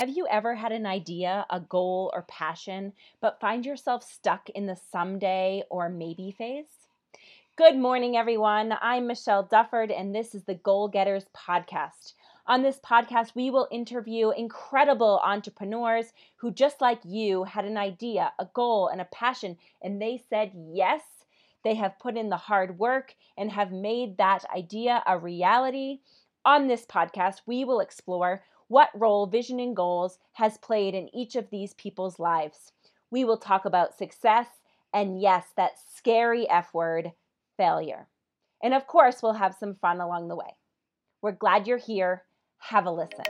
Have you ever had an idea, a goal, or passion, but find yourself stuck in the someday or maybe phase? Good morning, everyone. I'm Michelle Dufford, and this is the Goal Getters Podcast. On this podcast, we will interview incredible entrepreneurs who, just like you, had an idea, a goal, and a passion, and they said yes. They have put in the hard work and have made that idea a reality. On this podcast, we will explore what role vision and goals has played in each of these people's lives. We will talk about success and, yes, that scary F word, failure. And of course, we'll have some fun along the way. We're glad you're here. Have a listen.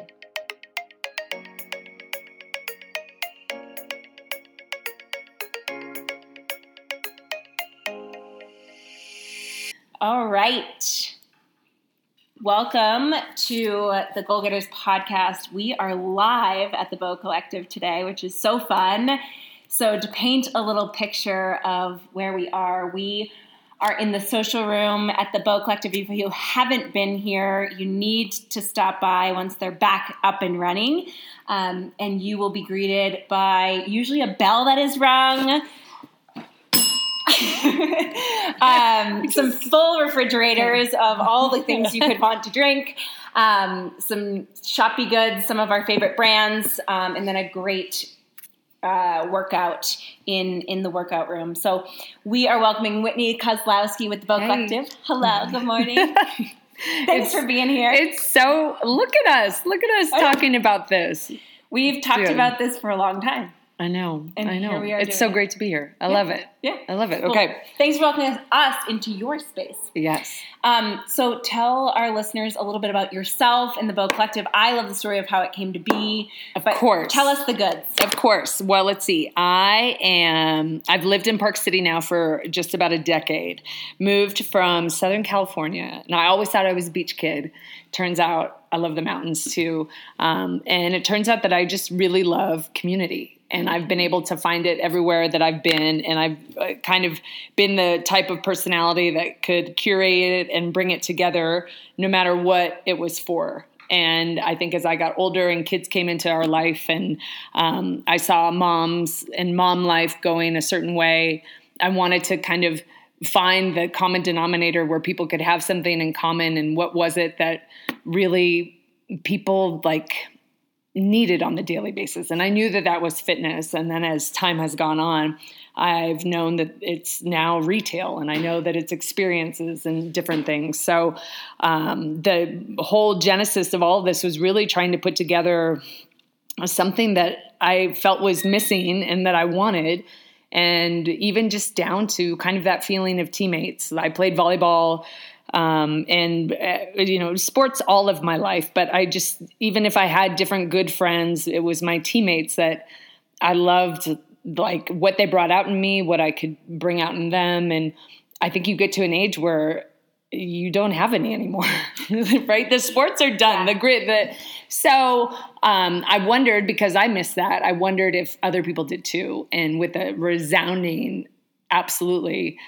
All right. Welcome to the Goal Getters podcast. We are live at the Bow Collective today, which is so fun. So, to paint a little picture of where we are, we are in the social room at the Bow Collective. If you haven't been here, you need to stop by once they're back up and running. Um, and you will be greeted by usually a bell that is rung, um, some full refrigerators of all the things you could want to drink, um, some shoppy goods, some of our favorite brands, um, and then a great uh, workout in in the workout room. So we are welcoming Whitney Kozlowski with the Bow hey. Collective. Hello, good morning. Thanks it's, for being here. It's so look at us, look at us talking about this. We've talked Dude. about this for a long time. I know. And I know. it's so it. great to be here. I yeah. love it. Yeah. I love it. Okay. Thanks for welcoming us into your space. Yes. Um, so tell our listeners a little bit about yourself and the Bow Collective. I love the story of how it came to be. Of course. Tell us the goods. Of course. Well, let's see. I am, I've lived in Park City now for just about a decade. Moved from Southern California. And I always thought I was a beach kid. Turns out I love the mountains too. Um, and it turns out that I just really love community and I've been able to find it everywhere that I've been. And I've uh, kind of been the type of personality that could curate it and bring it together no matter what it was for. And I think as I got older and kids came into our life, and um, I saw moms and mom life going a certain way, I wanted to kind of find the common denominator where people could have something in common. And what was it that really people like needed on the daily basis. And I knew that that was fitness. And then as time has gone on, I've known that it's now retail and I know that it's experiences and different things. So um, the whole genesis of all of this was really trying to put together something that I felt was missing and that I wanted. And even just down to kind of that feeling of teammates. I played volleyball um, and uh, you know sports all of my life but i just even if i had different good friends it was my teammates that i loved like what they brought out in me what i could bring out in them. And i think you get to an age where you don't have any anymore right? The sports are done. The grit the so um, i wondered because i missed that i wondered if other people did too. And with a resounding absolutely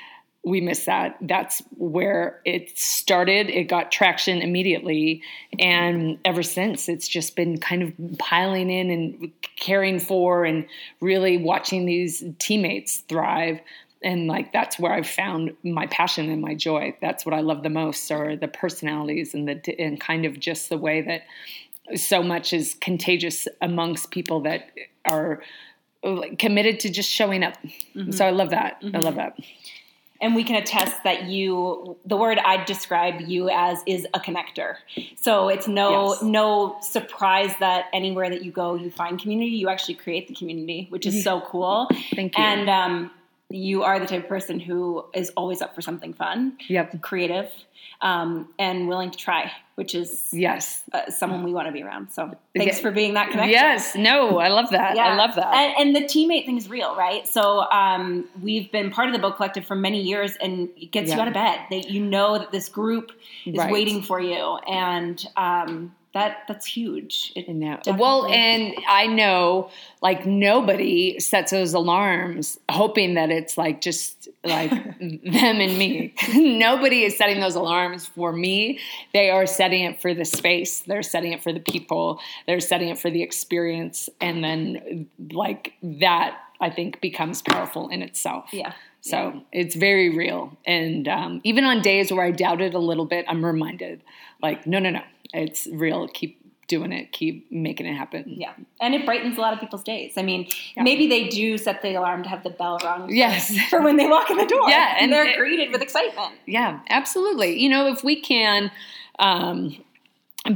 we missed that. That's where it started. It got traction immediately. And ever since, it's just been kind of piling in and caring for and really watching these teammates thrive. And like that's where I've found my passion and my joy. That's what I love the most are the personalities and the and kind of just the way that so much is contagious amongst people that are committed to just showing up. Mm-hmm. So I love that. Mm-hmm. I love that and we can attest that you the word i'd describe you as is a connector. So it's no yes. no surprise that anywhere that you go you find community. You actually create the community which is so cool. Thank you. And um, you are the type of person who is always up for something fun yep creative um, and willing to try, which is yes uh, someone we want to be around. So thanks for being that connection. Yes, no, I love that. Yeah. I love that. And, and, the teammate thing is real, right? So um, we've been part of the Bow Collective for many years, and it gets yeah. you out of bed. That you know that this group is right. waiting for you, and um, that that's huge. It No. Well, and I know like nobody sets those alarms hoping that it's like just like them and me. nobody is setting those alarms for me. They are setting it for the space, they're setting it for the people, they're setting it for the experience. And then like that, I think, becomes powerful in itself. yeah. So it's very real. And um, even on days where I doubt it a little bit, I'm reminded like, no, no, no, it's real. Keep doing it, keep making it happen. Yeah, and it brightens a lot of people's days. I mean, maybe they do set the alarm to have the bell rung. Yes. for when they walk in the door. Yeah, and and they're it- greeted with excitement. Yeah, absolutely. You know, if we can um,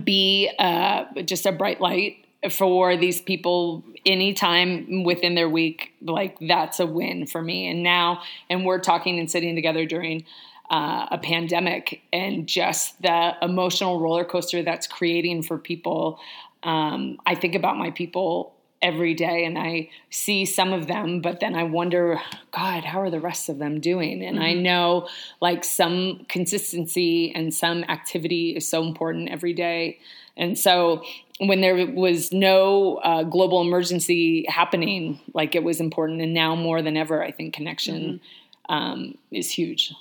be uh, just a bright light for these people anytime within their week, like that's a win for me. And now, and we're talking and sitting together during uh, a pandemic and just the emotional roller coaster that's creating for people. Um, I think about my people every day and I see some of them, but then I wonder, God, how are the rest of them doing? And I know like some consistency and some activity is so important every day. And so when there was no uh, global emergency happening, like it was important. And now more than ever, I think connection um, is huge.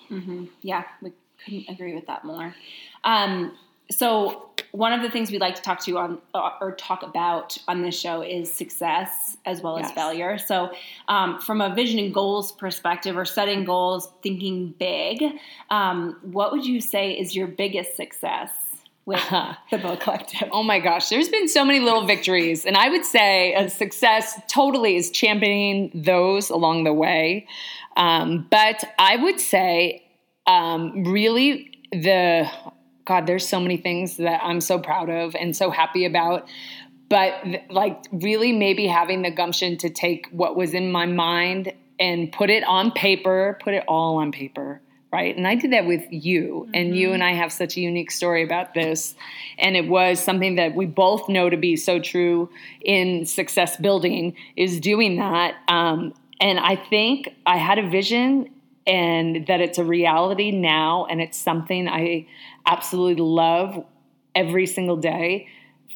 Yeah, we couldn't agree with that more. Um, so one of the things we'd like to talk to you on uh, or talk about on this show is success as well as Yes. failure. So um, from a vision and goals perspective, or setting goals, thinking big, um, what would you say is your biggest success with the Bow Collective? Oh my gosh, there's been so many little victories. And I would say a success totally is championing those along the way. Um, but I would say, um, really, the God, there's so many things that I'm so proud of and so happy about. But th- like, really, maybe having the gumption to take what was in my mind and put it on paper, put it all on paper right? And I did that with you, and you and I have such a unique story about this. And it was something that we both know to be so true in success building is doing that. Um, and I think I had a vision and that it's a reality now, and it's something I absolutely love every single day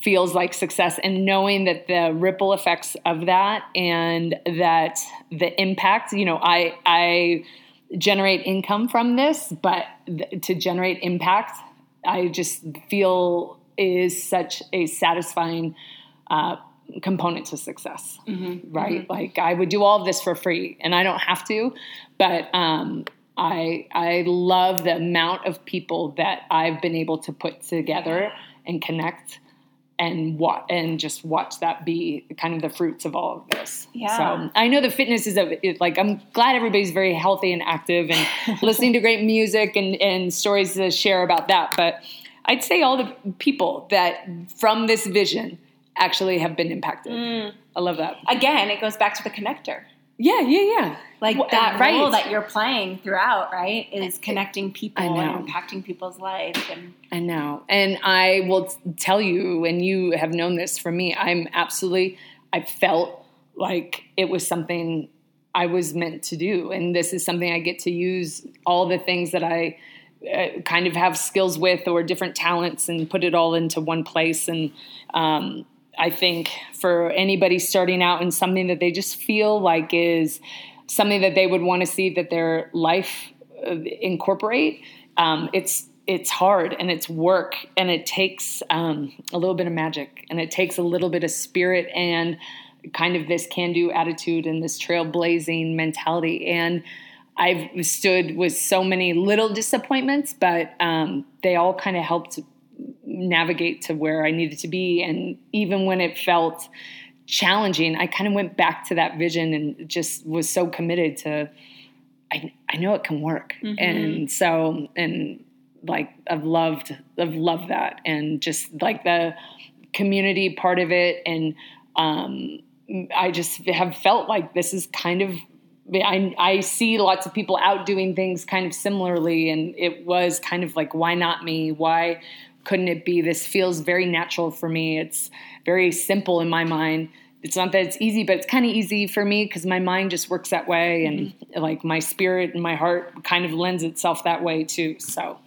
feels like success and knowing that the ripple effects of that and that the impact you know i i generate income from this but th- to generate impact i just feel is such a satisfying uh, component to success. Right? Like i would do all of this for free and i don't have to but um, I, I love the amount of people that I've been able to put together and connect and wa- and just watch that be kind of the fruits of all of this. Yeah. So I know the fitness is a, it, like I'm glad everybody's very healthy and active and listening to great music and and stories to share about that. But I'd say all the people that from this vision actually have been impacted. Mm. I love that. Again, it goes back to the connector. Yeah, yeah, yeah. Like Well, that right. role that you're playing throughout, right? Is connecting people and impacting people's lives and I know. And I will tell you, and you have known this from me, I'm absolutely, I felt like it was something I was meant to do. And this is something I get to use all the things that I uh, kind of have skills with or different talents and put it all into one place. And um, I think for anybody starting out in something that they just feel like is something that they would want to see that their life uh, incorporate, um, it's it's hard and it's work and it takes um, a little bit of magic and it takes a little bit of spirit and kind of this can-do attitude and this trailblazing mentality. And I've stood with so many little disappointments, but um, they all kind of helped navigate to where I needed to be. And even when it felt challenging, I kind of went back to that vision and just was so committed to. I I know it can work, and so and like I've loved I've loved that, and just like the community part of it, and um, I just have felt like this is kind of I, I see lots of people out doing things kind of similarly, and it was kind of like, why not me? Why couldn't it be? This feels very natural for me. It's very simple in my mind. It's not that it's easy, but it's kind of easy for me because my mind just works that way, and mm-hmm. like my spirit and my heart kind of lends itself that way too. So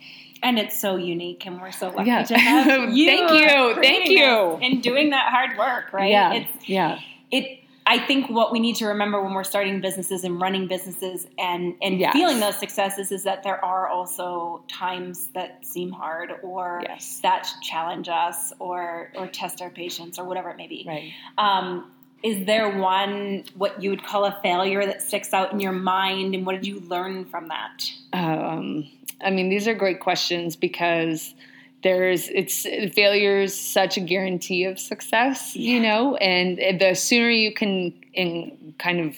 And it's so unique, and we're so lucky Yeah. to have you. Thank you. Thank you. And doing that hard work, right? Yeah. It's, yeah. it I think what we need to remember when we're starting businesses and running businesses and and Yes. feeling those successes is that there are also times that seem hard or Yes. that challenge us or or test our patience or whatever it may be. Right. Um, is there one what you would call a failure that sticks out in your mind, and what did you learn from that? Um, I mean, these are great questions because there's it's failure is such a guarantee of success, you know, and the sooner you can in, kind of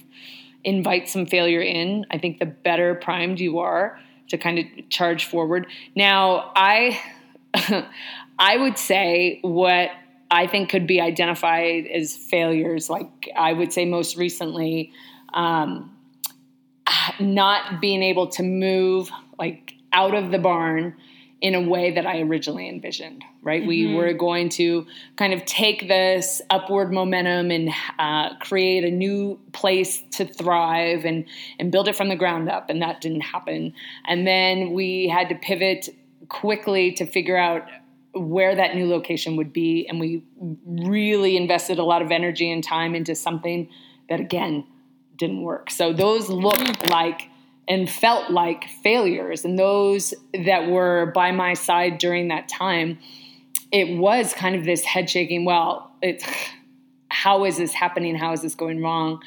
invite some failure in, I think the better primed you are to kind of charge forward. Now, I I would say what I think could be identified as failures, like I would say most recently, um, not being able to move like out of the barn in a way that I originally envisioned, right? We were going to kind of take this upward momentum and uh, create a new place to thrive and, and build it from the ground up, and that didn't happen. And then we had to pivot quickly to figure out where that new location would be, and we really invested a lot of energy and time into something that, again, didn't work. So those look like and felt like failures. And those that were by my side during that time, it was kind of this head shaking, well, it's how is this happening? How is this going wrong?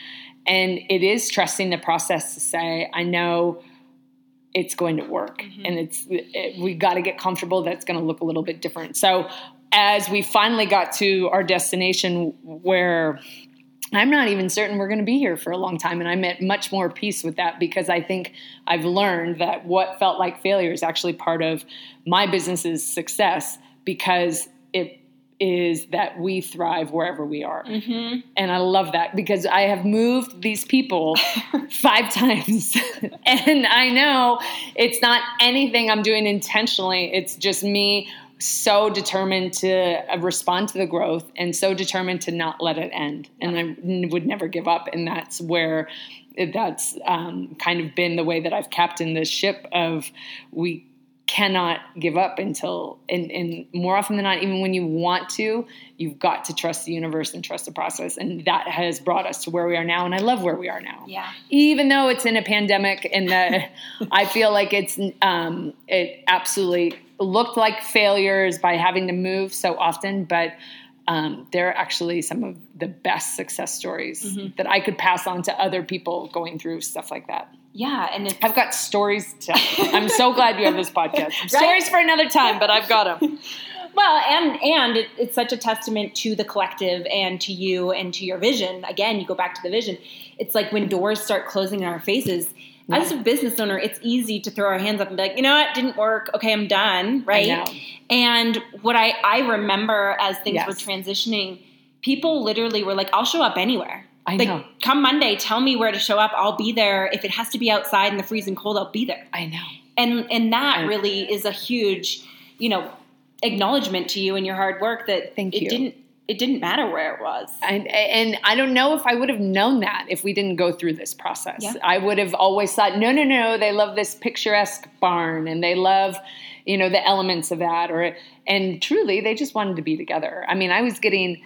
And it is trusting the process to say, I know it's going to work mm-hmm. and it's it, we got to get comfortable that's going to look a little bit different. So as we finally got to our destination where I'm not even certain we're going to be here for a long time. And I'm at much more peace with that because I think I've learned that what felt like failure is actually part of my business's success because it is that we thrive wherever we are. Mm-hmm. And I love that because I have moved these people five times. and I know it's not anything I'm doing intentionally, it's just me so determined to uh, respond to the growth and so determined to not let it end. And I would never give up. And that's where that's um, kind of been the way that I've captained this ship of we cannot give up until and, and more often than not even when you want to you've got to trust the universe and trust the process and that has brought us to where we are now and i love where we are now Yeah. even though it's in a pandemic and i feel like it's um, it absolutely looked like failures by having to move so often but um, they're actually some of the best success stories that i could pass on to other people going through stuff like that Yeah, and I've got stories to I'm so glad you have this podcast. Stories for another time, but I've got them. Well, and and it, it's such a testament to the collective and to you and to your vision. Again, you go back to the vision. It's like when doors start closing in our faces. As a business owner, it's easy to throw our hands up and be like, you know what, didn't work. Okay, I'm done. Right. And what I I remember as things Yes. were transitioning, people literally were like, I'll show up anywhere. I like, know. come Monday, tell me where to show up. I'll be there. If it has to be outside in the freezing cold, I'll be there I know. and and that I- really is a huge you know acknowledgement to you and your hard work that Thank it you. didn't it didn't matter where it was And, and I don't know if I would have known that if we didn't go through this process. Yeah. I would have always thought, no, no, no, they love this picturesque barn and they love, you know, the elements of that. Or and truly, they just wanted to be together. I mean, I was getting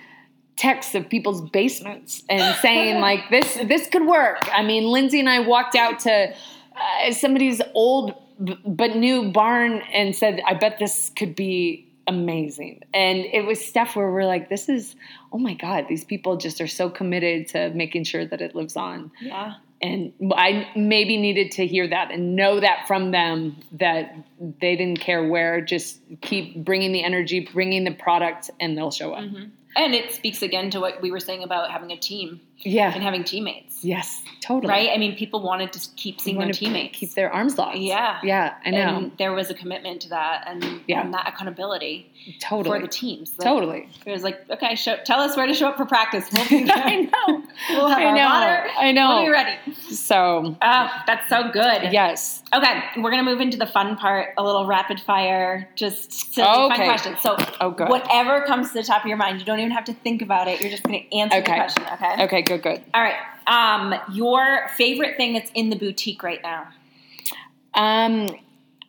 texts of people's basements and saying like this this could work. I mean, Lindsay and I walked out to uh, somebody's old b- but new barn and said, "I bet this could be amazing." And it was stuff where we're like, "This is oh my god, these people just are so committed to making sure that it lives on." yeah And I maybe needed to hear that and know that from them that they didn't care where, just keep bringing the energy, bringing the product, and they'll show up. Mm-hmm. and it speaks again to what we were saying about having a team Yeah. and having teammates Yes, totally. right i mean people wanted to keep seeing their teammates keep their arms locked. Yeah. Yeah, I know. and there was a commitment to that and, Yeah. and that accountability totally. for the teams Like, Totally. it was like okay show, tell us where to show up for practice we'll be there. I know. we'll have I our know. water I know. we'll be ready So, oh that's so good yes. Okay, we're gonna move into the fun part, a little rapid fire, just silly fun Okay. questions. So, Oh, good. whatever comes to the top of your mind, you don't even have to think about it. You're just gonna answer the question. Okay. Okay, good, good. All right. Um, your favorite thing that's in the boutique right now? Um,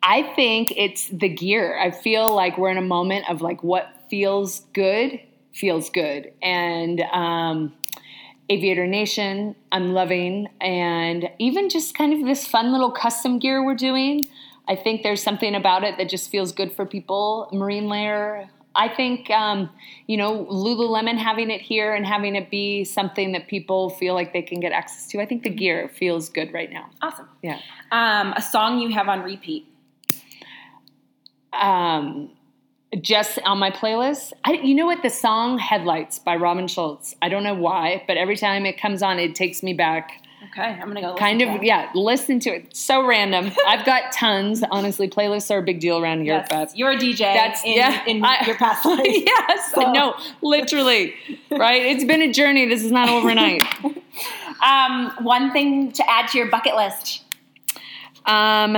I think it's the gear. I feel like we're in a moment of like what feels good feels good, and um, Aviator Nation, I'm loving, and even just kind of this fun little custom gear we're doing. I think there's something about it that just feels good for people. Marine Layer. I think, um, you know, Lululemon having it here and having it be something that people feel like they can get access to. I think the gear feels good right now. Awesome. Yeah. Um, a song you have on repeat. Um, just on my playlist. I, you know what? The song "Headlights" by Robin Schulz. I don't know why, but every time it comes on, it takes me back. Okay, I'm gonna go. Kind of, yeah. Listen to it. So random. I've got tons. Honestly, playlists are a big deal around here. Yes, but you're a DJ. That's in, yeah. in I- your past life. yes. So- No, literally. Right. It's been a journey. This is not overnight. Um, one thing to add to your bucket list. Um,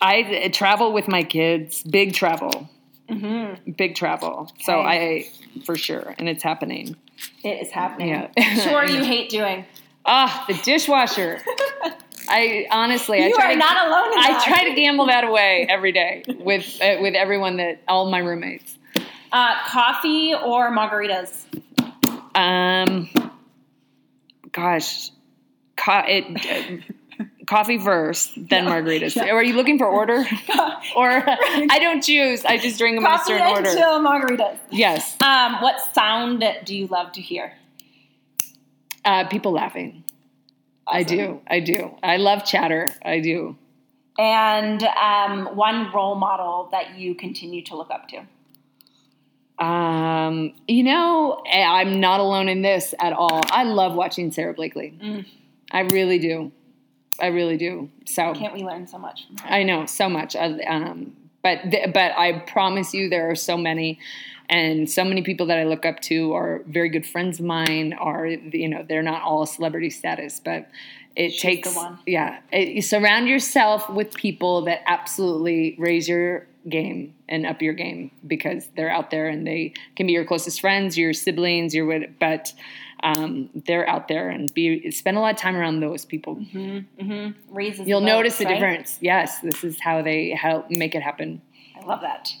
I travel with my kids. Big travel. Mm-hmm. Big travel. So I, for sure, and it's happening. It is happening. Yeah. Sure, you hate doing. Ah, the dishwasher. I honestly, I try are to, not alone in I that. try to gamble that away every day with uh, with everyone that all my roommates. Uh, coffee or margaritas? Um, gosh, co- it, uh, coffee first, then margaritas. yeah. Are you looking for order? or I don't choose. I just drink them in a Coffee certain order. until margaritas. Yes, Um, what sound do you love to hear? Uh, people laughing. I do. I do. I love chatter. I do. And um, one role model that you continue to look up to. Um, you know, eh, I'm not alone in this at all. I love watching Sara Blakely. Mm. I really do. I really do. So Can't we learn so much? I know so much. I, um, but th- but I promise you, there are so many, and so many people that I look up to are very good friends of mine. Are you know they're not all celebrity status, but it She's takes yeah. It, you surround yourself with people that absolutely raise your game and up your game because they're out there and they can be your closest friends, your siblings, your but. Um, they're out there and be spend a lot of time around those people. Mm-hmm. Raises You'll the notice boats, the right? difference. Yes, this is how they help make it happen. I love that.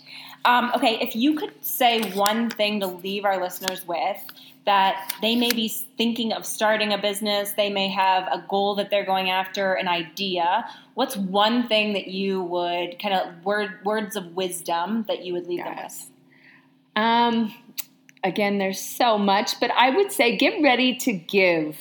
Um, okay, if you could say one thing to leave our listeners with that they may be thinking of starting a business, they may have a goal that they're going after, an idea. What's one thing that you would kind of word words of wisdom that you would leave them with? Um, again, there's so much, but I would say get ready to give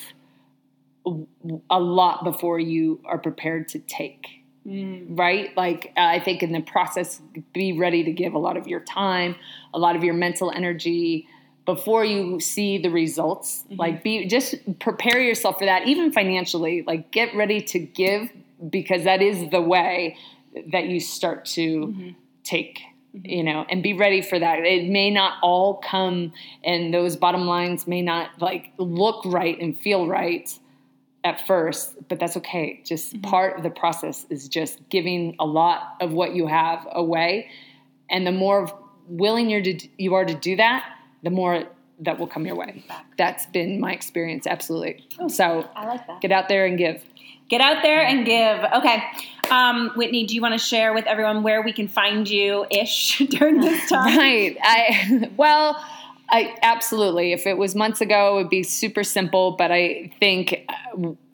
a lot before you are prepared to take. Mm. Right? Like, I think in the process, be ready to give a lot of your time, a lot of your mental energy before you see the results. Mm-hmm. Like, be just prepare yourself for that, even financially. Like, get ready to give because that is the way that you start to mm-hmm. take mm-hmm. you know and be ready for that it may not all come and those bottom lines may not like look right and feel right at first but that's okay just part of the process is just giving a lot of what you have away and the more willing you're to, you are to do that the more that will come your way that's been my experience absolutely so I like that. get out there and give Get out there and give. Okay. Um, Whitney, do you want to share with everyone where we can find you ish during this time? Right. I well, I absolutely. If it was months ago, it would be super simple. But I think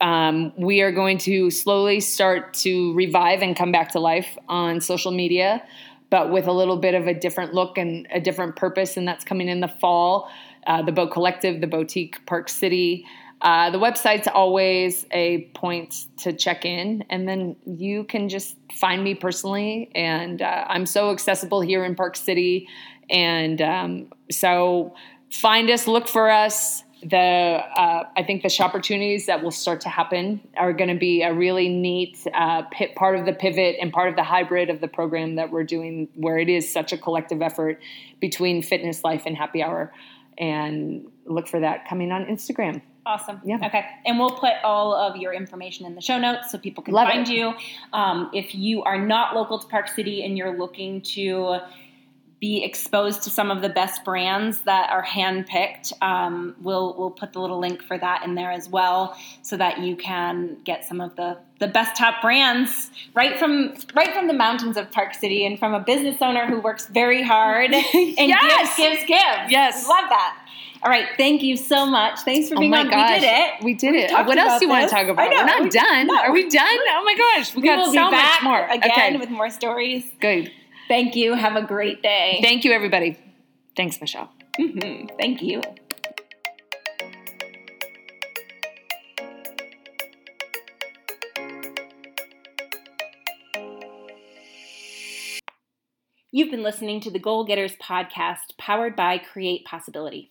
um, we are going to slowly start to revive and come back to life on social media, but with a little bit of a different look and a different purpose. And that's coming in the fall. Uh, the Bow Collective, the Boutique Park City. Uh, the website's always a point to check in, and then you can just find me personally. And uh, I'm so accessible here in Park City, and um, so find us, look for us. The uh, I think the shop opportunities that will start to happen are going to be a really neat uh, pit, part of the pivot and part of the hybrid of the program that we're doing, where it is such a collective effort between fitness, life, and happy hour. And look for that coming on Instagram. Awesome. Yeah. Okay. And we'll put all of your information in the show notes so people can Love find it. you. Um, if you are not local to Park City and you're looking to be exposed to some of the best brands that are handpicked. Um, we'll we'll put the little link for that in there as well, so that you can get some of the the best top brands right from right from the mountains of Park City and from a business owner who works very hard and Yes! gives gives gives. Yes. love that. All right, thank you so much. Thanks for Oh being my on. gosh, We did it. We did it. talked What else do you want to talk about? know. We're not We- done. no. Are we done? Oh my gosh, we, We got so much more. again okay, with more stories. good. Thank you. Have a great day. Thank you, everybody. Thanks, Michelle. Mhm. Thank you. You've been listening to the Goal Getters podcast powered by Create Possibility.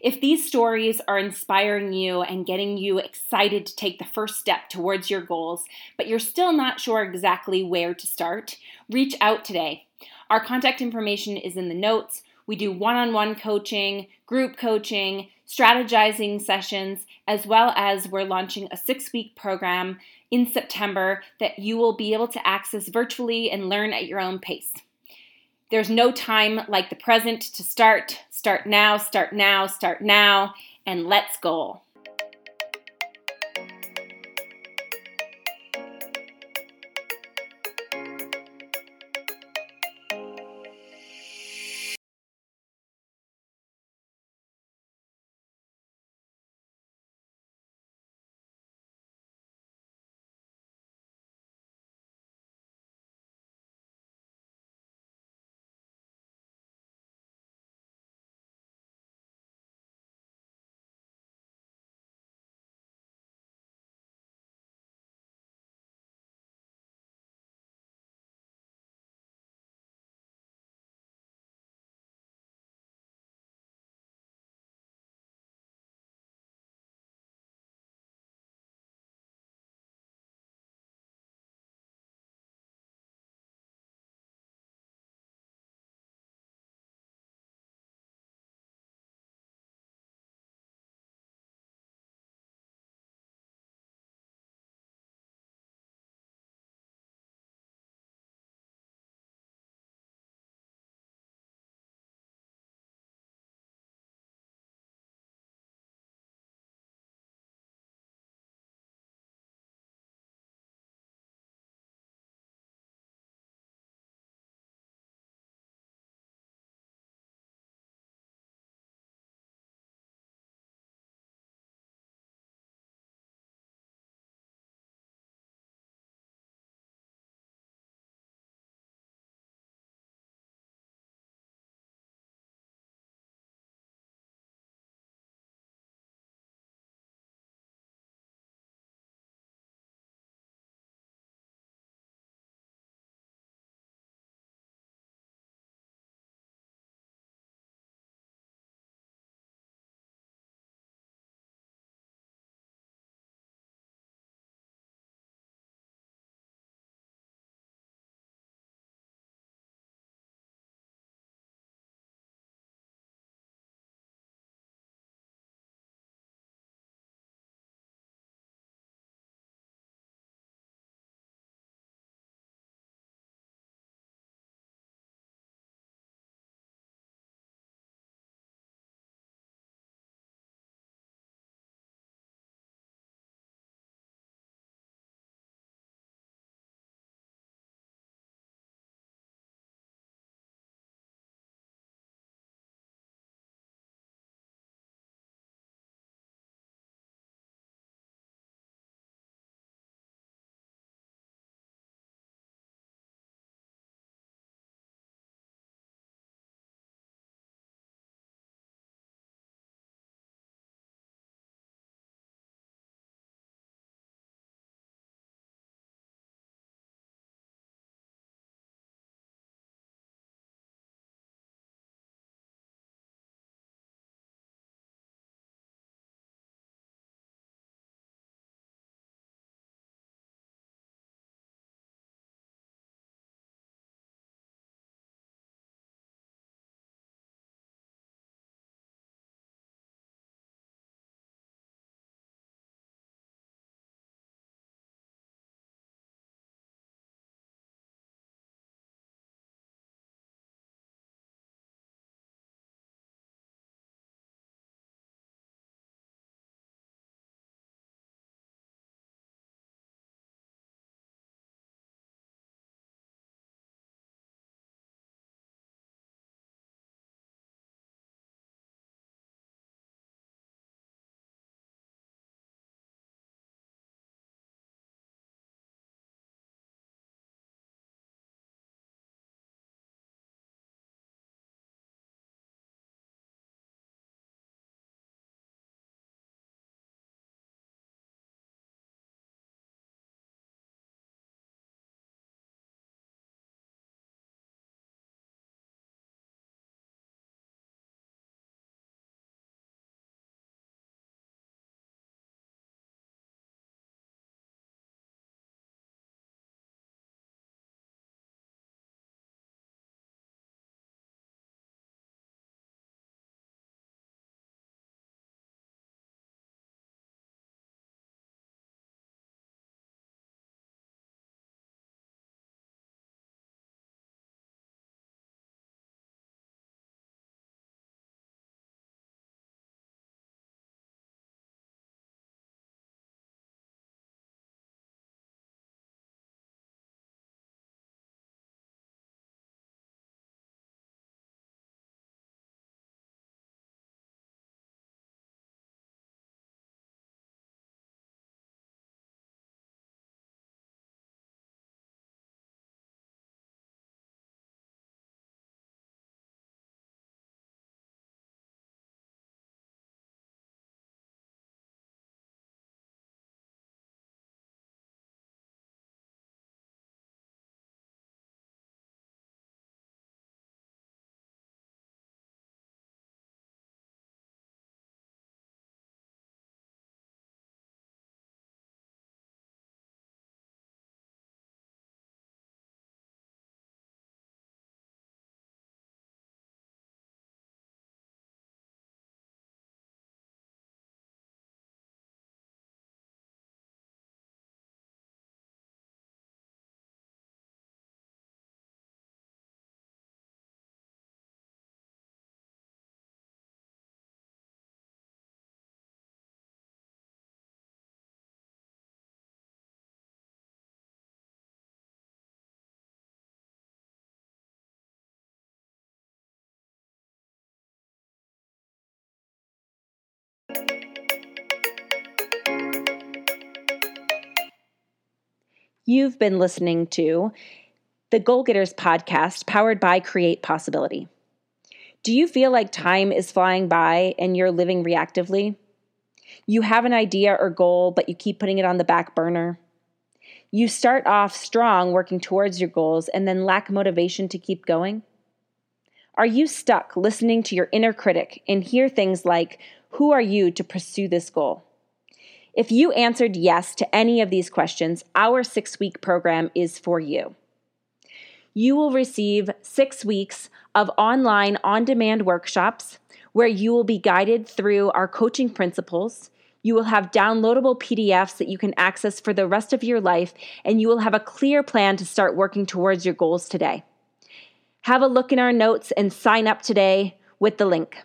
If these stories are inspiring you and getting you excited to take the first step towards your goals, but you're still not sure exactly where to start, reach out today. Our contact information is in the notes. We do one on one coaching, group coaching, strategizing sessions, as well as we're launching a six week program in September that you will be able to access virtually and learn at your own pace. There's no time like the present to start. Start now, start now, start now, and let's go. You've been listening to the Goal Getters podcast powered by Create Possibility. Do you feel like time is flying by and you're living reactively? You have an idea or goal, but you keep putting it on the back burner. You start off strong working towards your goals and then lack motivation to keep going? Are you stuck listening to your inner critic and hear things like, Who are you to pursue this goal? If you answered yes to any of these questions, our six week program is for you. You will receive six weeks of online on demand workshops where you will be guided through our coaching principles. You will have downloadable PDFs that you can access for the rest of your life, and you will have a clear plan to start working towards your goals today. Have a look in our notes and sign up today with the link.